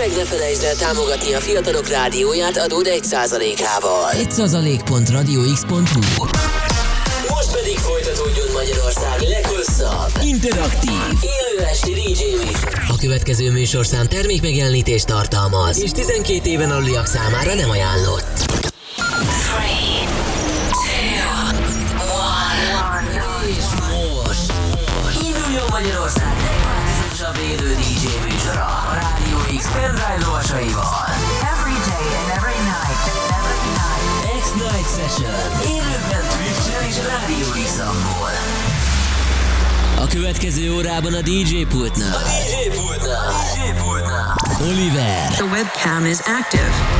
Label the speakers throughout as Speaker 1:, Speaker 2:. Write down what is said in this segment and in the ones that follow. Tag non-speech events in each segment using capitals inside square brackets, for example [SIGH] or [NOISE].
Speaker 1: meg ne felejtsd el támogatni a fiatalok rádióját adód 1%-ával.
Speaker 2: 1%.radiox.hu
Speaker 1: Most pedig folytatódjon Magyarország leghosszabb, interaktív, élő esti DJ. A következő műsorszám termék megjelenítést tartalmaz, és 12 éven aluliak számára nem ajánlott. És X A következő órában a DJ pultnál. A DJ pultnál. A DJ pultnál. Oliver,
Speaker 3: The webcam is active.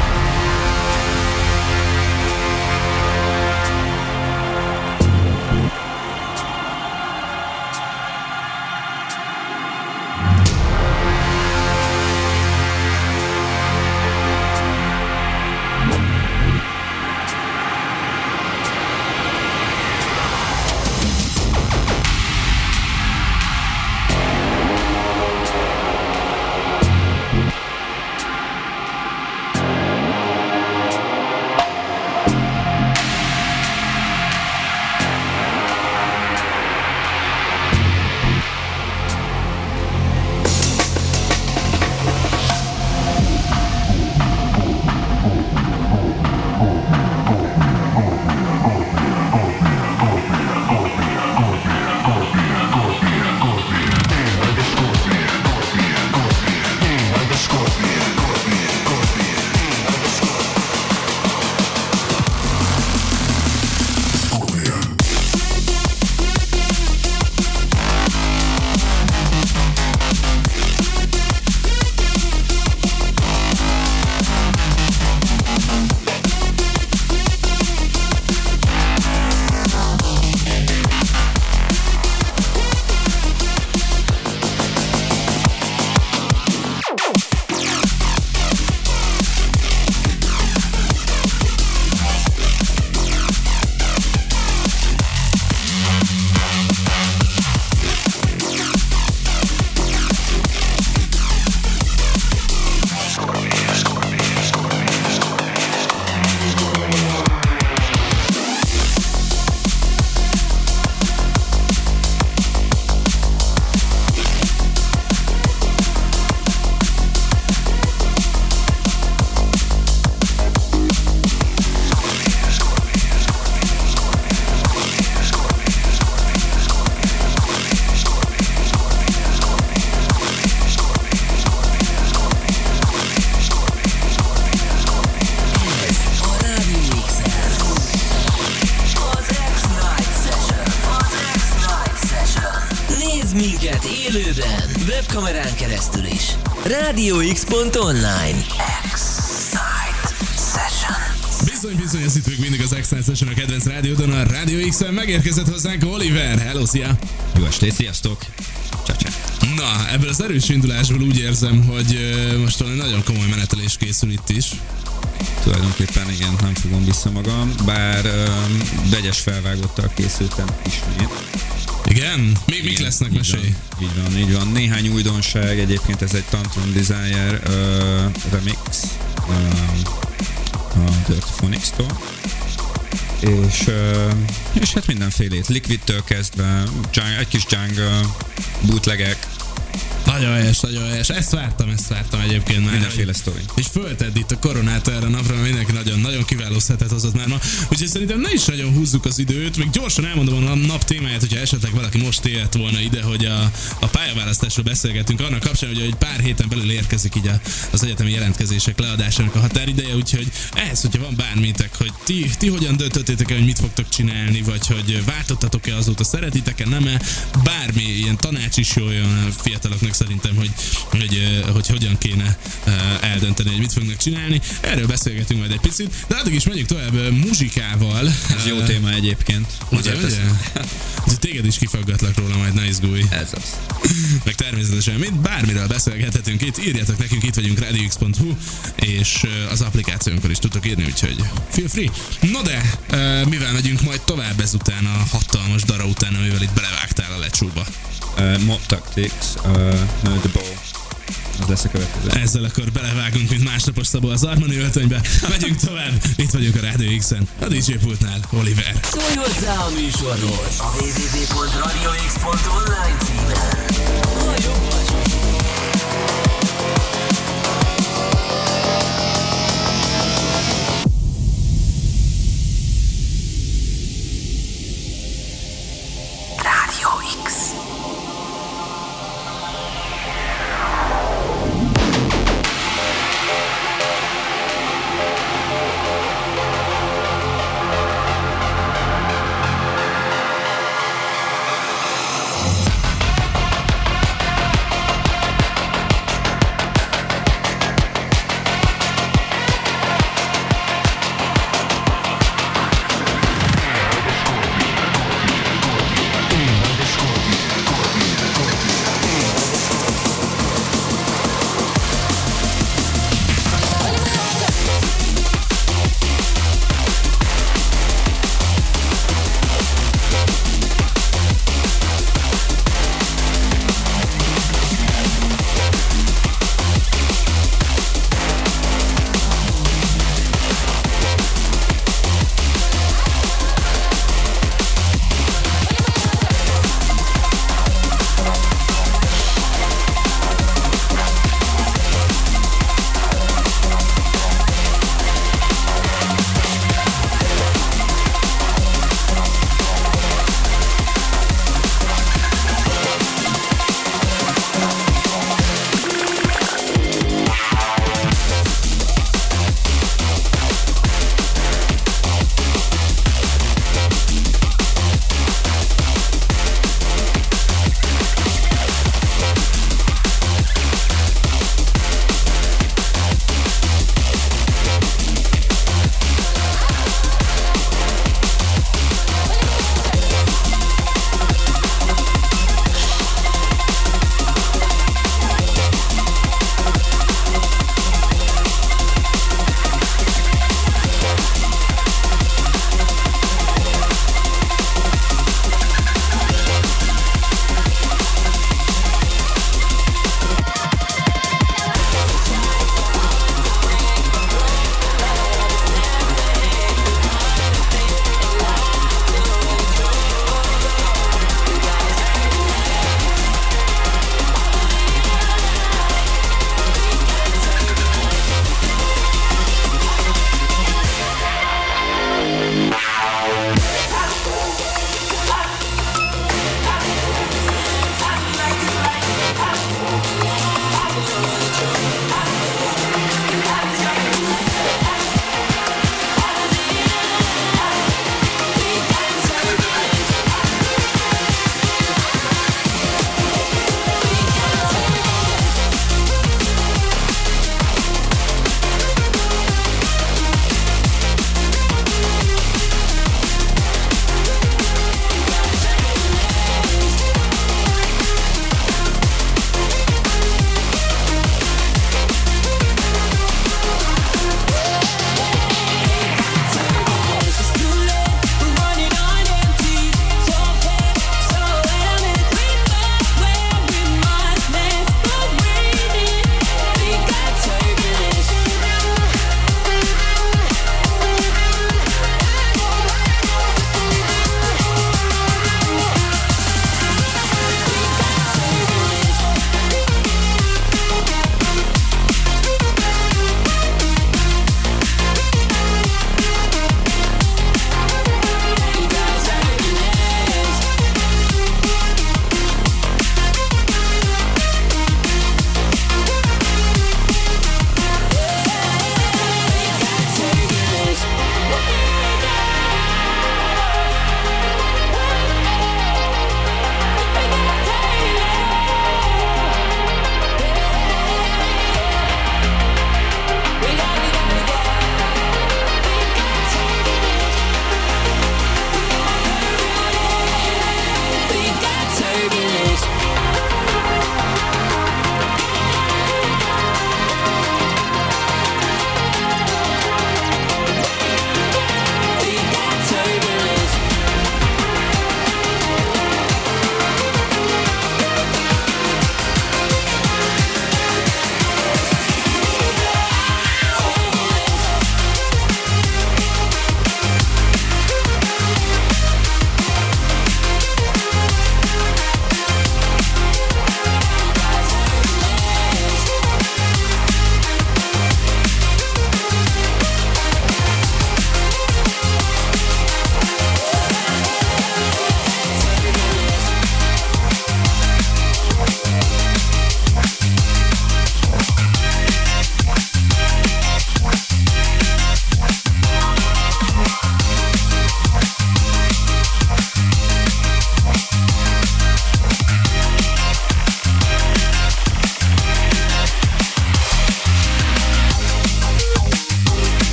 Speaker 1: Rádióx.online.
Speaker 4: Bizony, bizony, ez itt még mindig az Extend Session a kedvenc rádiódon, a Radio x megérkezett hozzánk Oliver. Hello, szia!
Speaker 5: Jó estét, sziasztok! Csacsa.
Speaker 4: Na, ebből az erős indulásból úgy érzem, hogy most valami nagyon komoly menetelés készül itt is.
Speaker 5: Tulajdonképpen igen, nem fogom vissza magam, bár um, vegyes felvágottal készültem ismét.
Speaker 4: Igen? Még mik lesznek,
Speaker 5: így
Speaker 4: mesélj?
Speaker 5: Van, így van, így van. Néhány újdonság, egyébként ez egy Tantrum Desire uh, remix um, a Dirty Phonics-tól. És, uh, és hát mindenfélét, Liquid-től kezdve, egy kis jungle, bootlegek,
Speaker 4: Nagyon helyes, nagyon helyes. Ezt vártam, ezt vártam egyébként már.
Speaker 5: mindenféle sztori.
Speaker 4: És föltedd itt a koronát erre a napra, mert mindenki nagyon, nagyon kiváló szetet hozott már ma. Úgyhogy szerintem ne is nagyon húzzuk az időt, még gyorsan elmondom a nap témáját, hogyha esetleg valaki most élt volna ide, hogy a, a pályaválasztásról beszélgetünk, annak kapcsán, hogy egy pár héten belül érkezik így a, az egyetemi jelentkezések leadásának a határideje, úgyhogy ehhez, hogyha van bármitek, hogy ti, ti hogyan döntöttétek el, hogy mit fogtok csinálni, vagy hogy váltottatok-e azóta, szeretitek-e, nem-e, bármi ilyen tanács is jól jön a fiataloknak szerintem, hogy, hogy, hogy, hogy hogyan kéne eldönteni, hogy mit fognak csinálni. Erről beszélgetünk majd egy picit, de addig is megyünk tovább muzsikával.
Speaker 5: Ez jó téma egyébként.
Speaker 4: Ugye, ugye? Úgyhogy téged is kifaggatlak róla, majd ne izgulj.
Speaker 5: Ez az.
Speaker 4: Meg természetesen mind bármiről beszélgethetünk itt, írjatok nekünk, itt vagyunk radiox.hu, és az applikációnkon is tudtok írni, úgyhogy feel free. No de, mivel megyünk majd tovább ezután a hatalmas dara után, amivel itt belevágtál a lecsóba.
Speaker 5: Uh, Mob Tactics, uh, no, The Ball. Az lesz a következő.
Speaker 4: Ezzel akkor belevágunk, mint másnapos Szabó az Armani öltönybe. Megyünk tovább. Itt vagyunk a Rádió X-en. A DJ pultnál Oliver.
Speaker 1: Szólj hozzá a műsorhoz a www.radiox.online címen. Ha jobb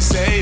Speaker 6: they say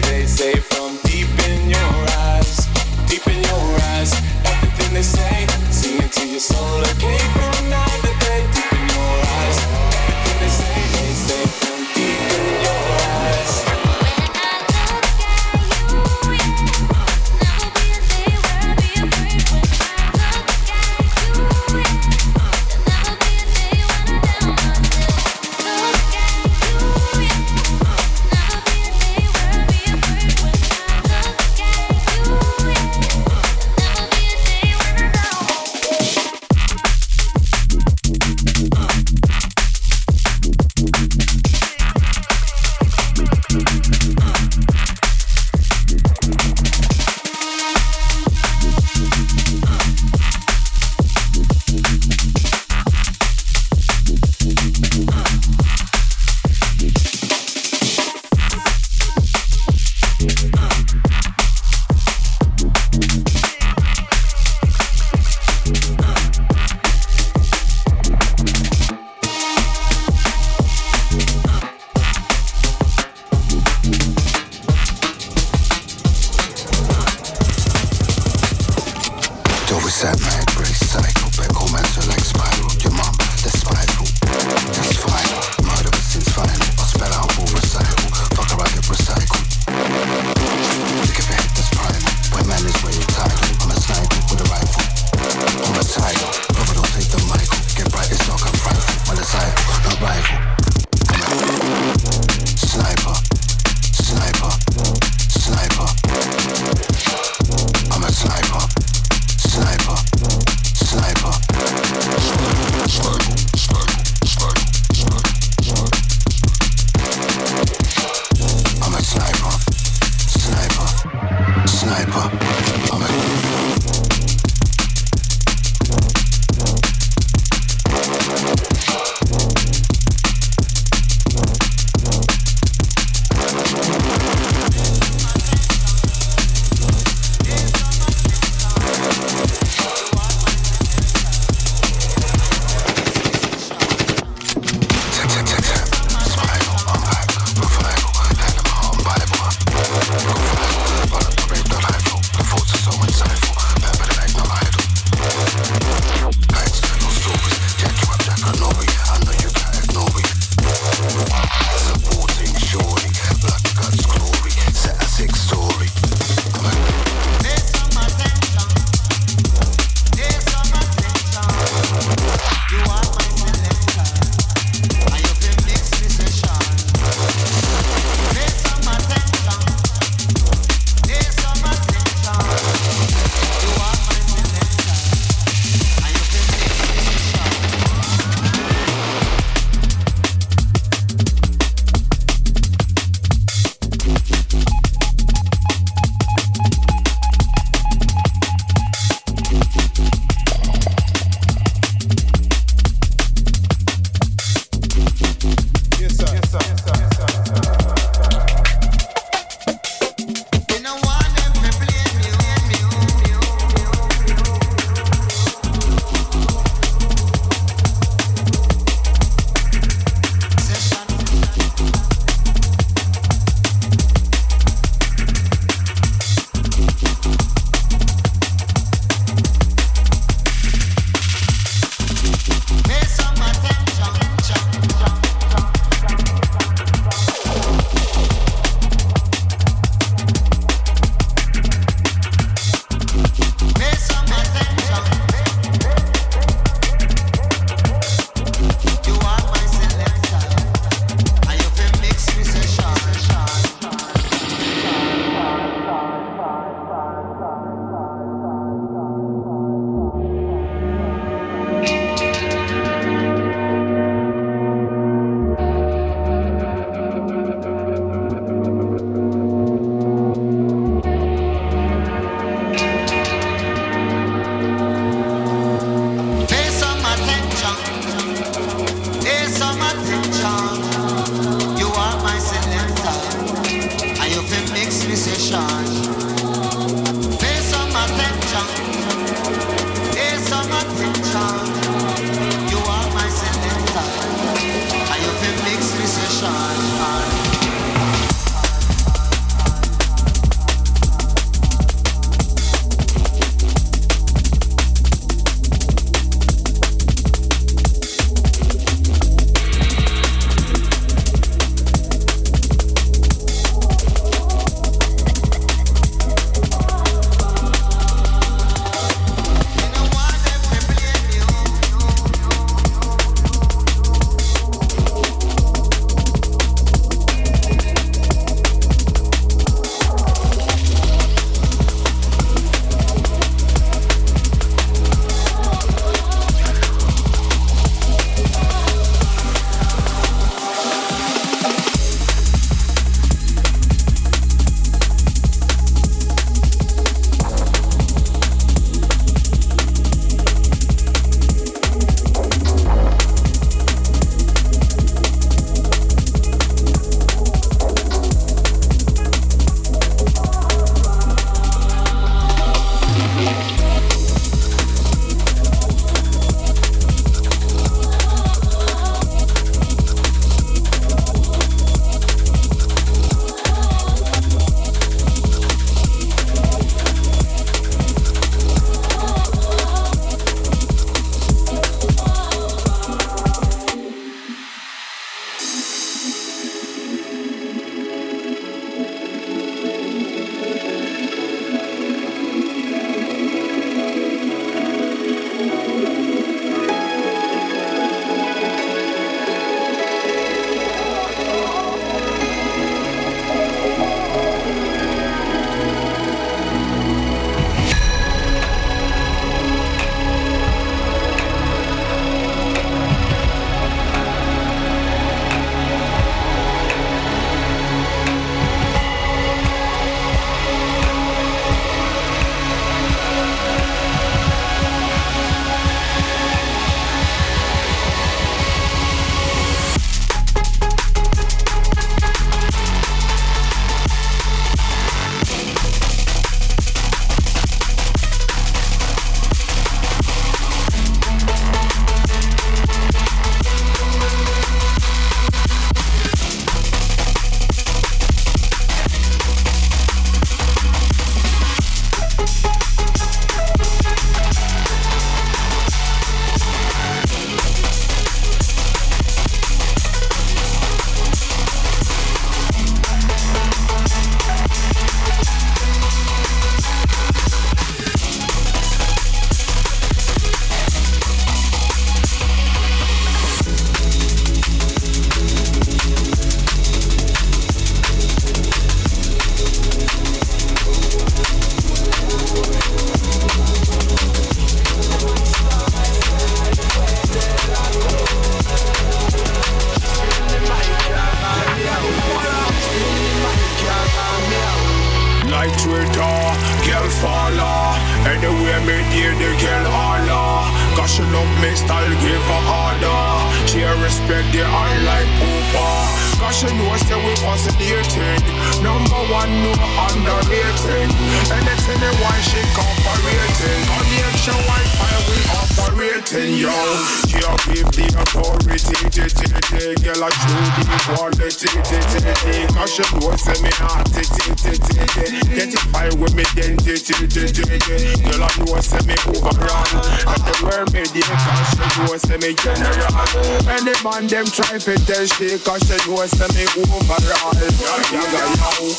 Speaker 7: try to test she Cause she knows say me overall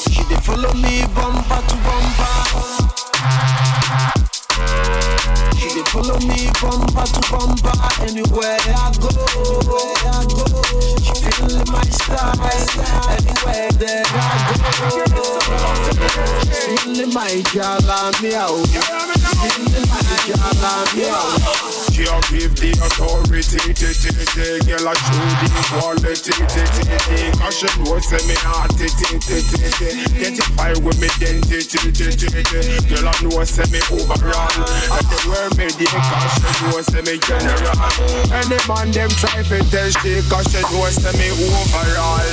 Speaker 8: She dey follow me bumper to bumper. She dey follow me bumper to bumper anywhere I go. I go. She feel my style anywhere that I go. She feeling my jala me out. She feeling my jala me
Speaker 7: you give the authority. Girl, I show the quality. Cause she know was me heart. Get it fire with me identity. Girl, I know me overall. And the world made the caution was semi general. Any man them try fi test the know was me overall.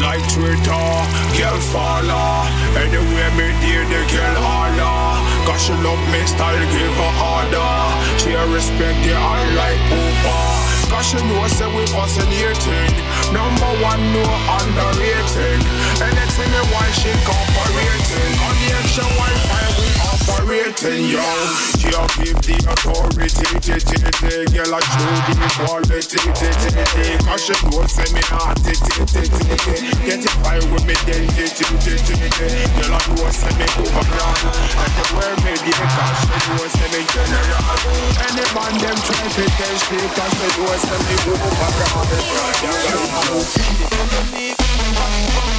Speaker 7: Light Twitter, girl follow. Anywhere me dear, the girl holler. Cause she love me style, give her order. She a respect the eye like Cooper. Cause she know say we fascinating. Number one, no underrated Anything you want, she cooperating. On the extra Wi-Fi, we operating, yo. She a give the authority, Girl, I show the quality, Cause she know say me heart, t Get it fire with me, then t t Girl, I know say me the world me there, cause she know say me general. Any man them try to test me Cause she know say me overrun Yeah, yeah, yeah.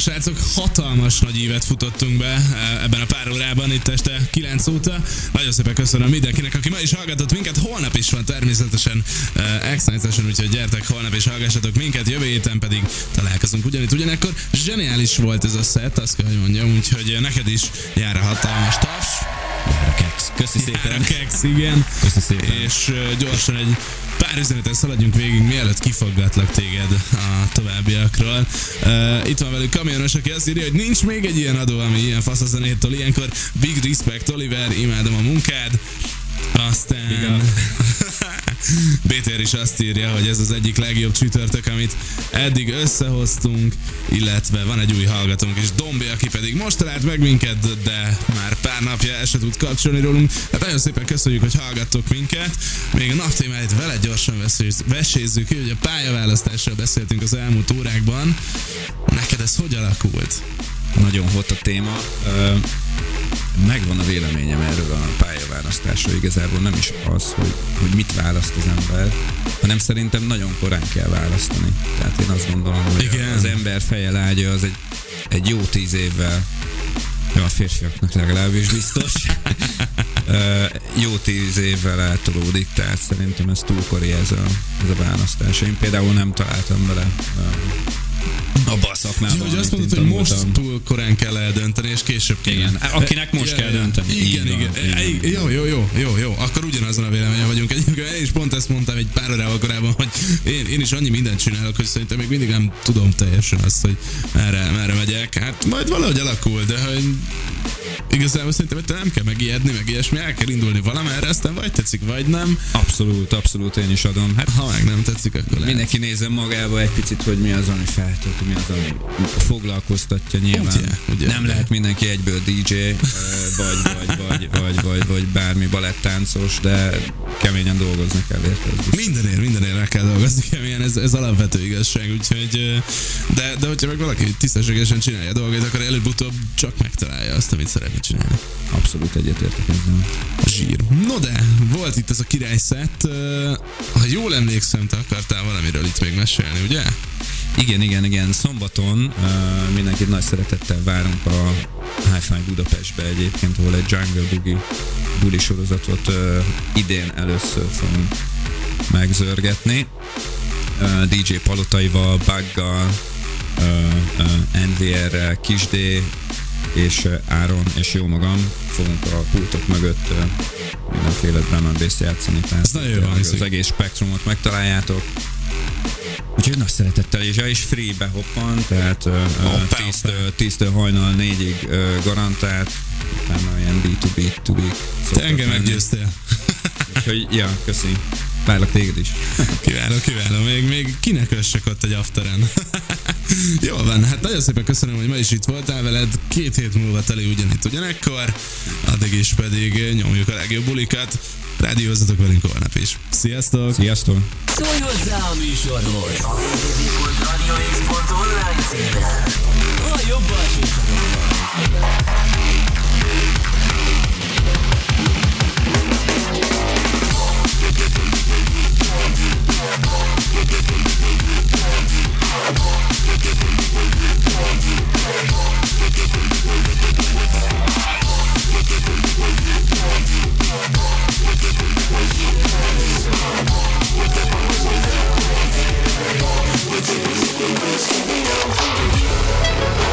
Speaker 4: Srácok, hatalmas nagy ívet futottunk be e, ebben a pár órában, itt este 9 óta. Nagyon szépen köszönöm mindenkinek, aki ma is hallgatott minket. Holnap is van természetesen x Session, úgyhogy gyertek holnap és hallgassatok minket. Jövő héten pedig találkozunk ugyanitt ugyanekkor. Zseniális volt ez a set, azt kell, hogy mondjam, úgyhogy neked is jár a hatalmas taps.
Speaker 5: Köszi szépen.
Speaker 4: Keks, igen.
Speaker 5: Köszi szépen.
Speaker 4: És gyorsan egy Pár üzenetet szaladjunk végig, mielőtt kifaggatlak téged a továbbiakról. Uh, itt van velük kamionos, aki azt írja, hogy nincs még egy ilyen adó, ami ilyen fasz a zenétől. Ilyenkor big respect, Oliver, imádom a munkád. Aztán BTR is azt írja, hogy ez az egyik legjobb csütörtök, amit eddig összehoztunk, illetve van egy új hallgatónk is, Dombi, aki pedig most talált meg minket, de már pár napja el se tud kapcsolni rólunk. Hát nagyon szépen köszönjük, hogy hallgattok minket. Még a naptémáit vele gyorsan veséz- vesézzük ki, hogy a pályaválasztásról beszéltünk az elmúlt órákban. Neked ez hogy alakult?
Speaker 5: Nagyon hot a téma. Megvan a véleményem erről a pályaválasztásról. Igazából nem is az, hogy, hogy mit választ az ember, hanem szerintem nagyon korán kell választani. Tehát én azt gondolom, hogy
Speaker 4: Igen.
Speaker 5: az ember feje lágya az egy, egy jó tíz évvel jó, a férfiaknak legalábbis biztos. Jó tíz évvel eltolódik, tehát szerintem ez túl kori ez a, ez a választás. Én például nem találtam bele a szakmában,
Speaker 4: Ja, hogy azt mondod, hogy most túl korán kell eldönteni, és később kéne.
Speaker 5: Igen, akinek most kell dönteni.
Speaker 4: Igen, igen. Jó, jó, jó, jó, jó. Akkor ugyanazon a véleményen vagyunk. Egyébként én is pont ezt mondtam egy pár órával korábban, hogy én, én is annyi mindent csinálok, hogy szerintem még mindig nem tudom teljesen azt, hogy merre, merre megyek. Hát majd valahogy alakul, de hogy igazából szerintem ettől nem kell megijedni, meg ilyesmi, el kell indulni valamerre, aztán vagy tetszik, vagy nem.
Speaker 5: Abszolút, abszolút én is adom. Hát
Speaker 4: Ha meg nem tetszik, akkor lehet.
Speaker 5: mindenki nézze magába egy picit, hogy mi az, ami feltölt, mi az, ami foglalkoztatja nyilván.
Speaker 4: Ugye, ugye,
Speaker 5: nem
Speaker 4: ugye.
Speaker 5: lehet mindenki egyből DJ, vagy, vagy, vagy, vagy, vagy, vagy bármi balettáncos, de keményen dolgozni kell érte.
Speaker 4: Mindenért, mindenért el kell dolgozni keményen, ez, ez alapvető igazság, úgyhogy, de, de hogyha meg valaki tisztességesen csinálja a dolgait, akkor előbb-utóbb csak megtalálja azt, amit szeretne csinálni.
Speaker 5: Abszolút egyetértek ezzel.
Speaker 4: Zsír. No de, volt itt ez a királyszett, ha jól emlékszem, te akartál valamiről itt még mesélni, ugye?
Speaker 5: Igen, igen, igen. Szombaton uh, mindenkit nagy szeretettel várunk a Hi-Fi Budapestbe egyébként, ahol egy Jungle Boogie buli sorozatot uh, idén először fogunk megzörgetni. Uh, DJ Palotaival, Buggal, uh, uh, NVR-rel, Kisdé és Áron és jó magam fogunk a pultok mögött mindenféle drum játszani. Tehát
Speaker 4: Ez nagyon
Speaker 5: tényleg
Speaker 4: hangzik.
Speaker 5: az egész spektrumot megtaláljátok. Úgyhogy nagy szeretettel, és, és free-be hoppan, tehát
Speaker 4: Hoppá,
Speaker 5: 10-től hajnal 4-ig ö, garantált, utána ilyen B2B, to b
Speaker 4: Te engem meggyőztél. [LAUGHS]
Speaker 5: Úgyhogy, ja, köszi. Várlak téged is. [LAUGHS]
Speaker 4: Kiváló, kiváló. Még, még kinek össek ott egy afteren. [LAUGHS] Jó van, hát nagyon szépen köszönöm, hogy ma is itt voltál veled. Két hét múlva teli ugyanitt ugyanekkor. Addig is pedig nyomjuk a legjobb bulikat. Rádiózzatok velünk holnap is. Sziasztok!
Speaker 5: Sziasztok!
Speaker 1: Szólj hozzá a műsorhoz! www.radiox.online címen! A jobb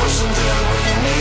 Speaker 1: Wasn't there
Speaker 9: when you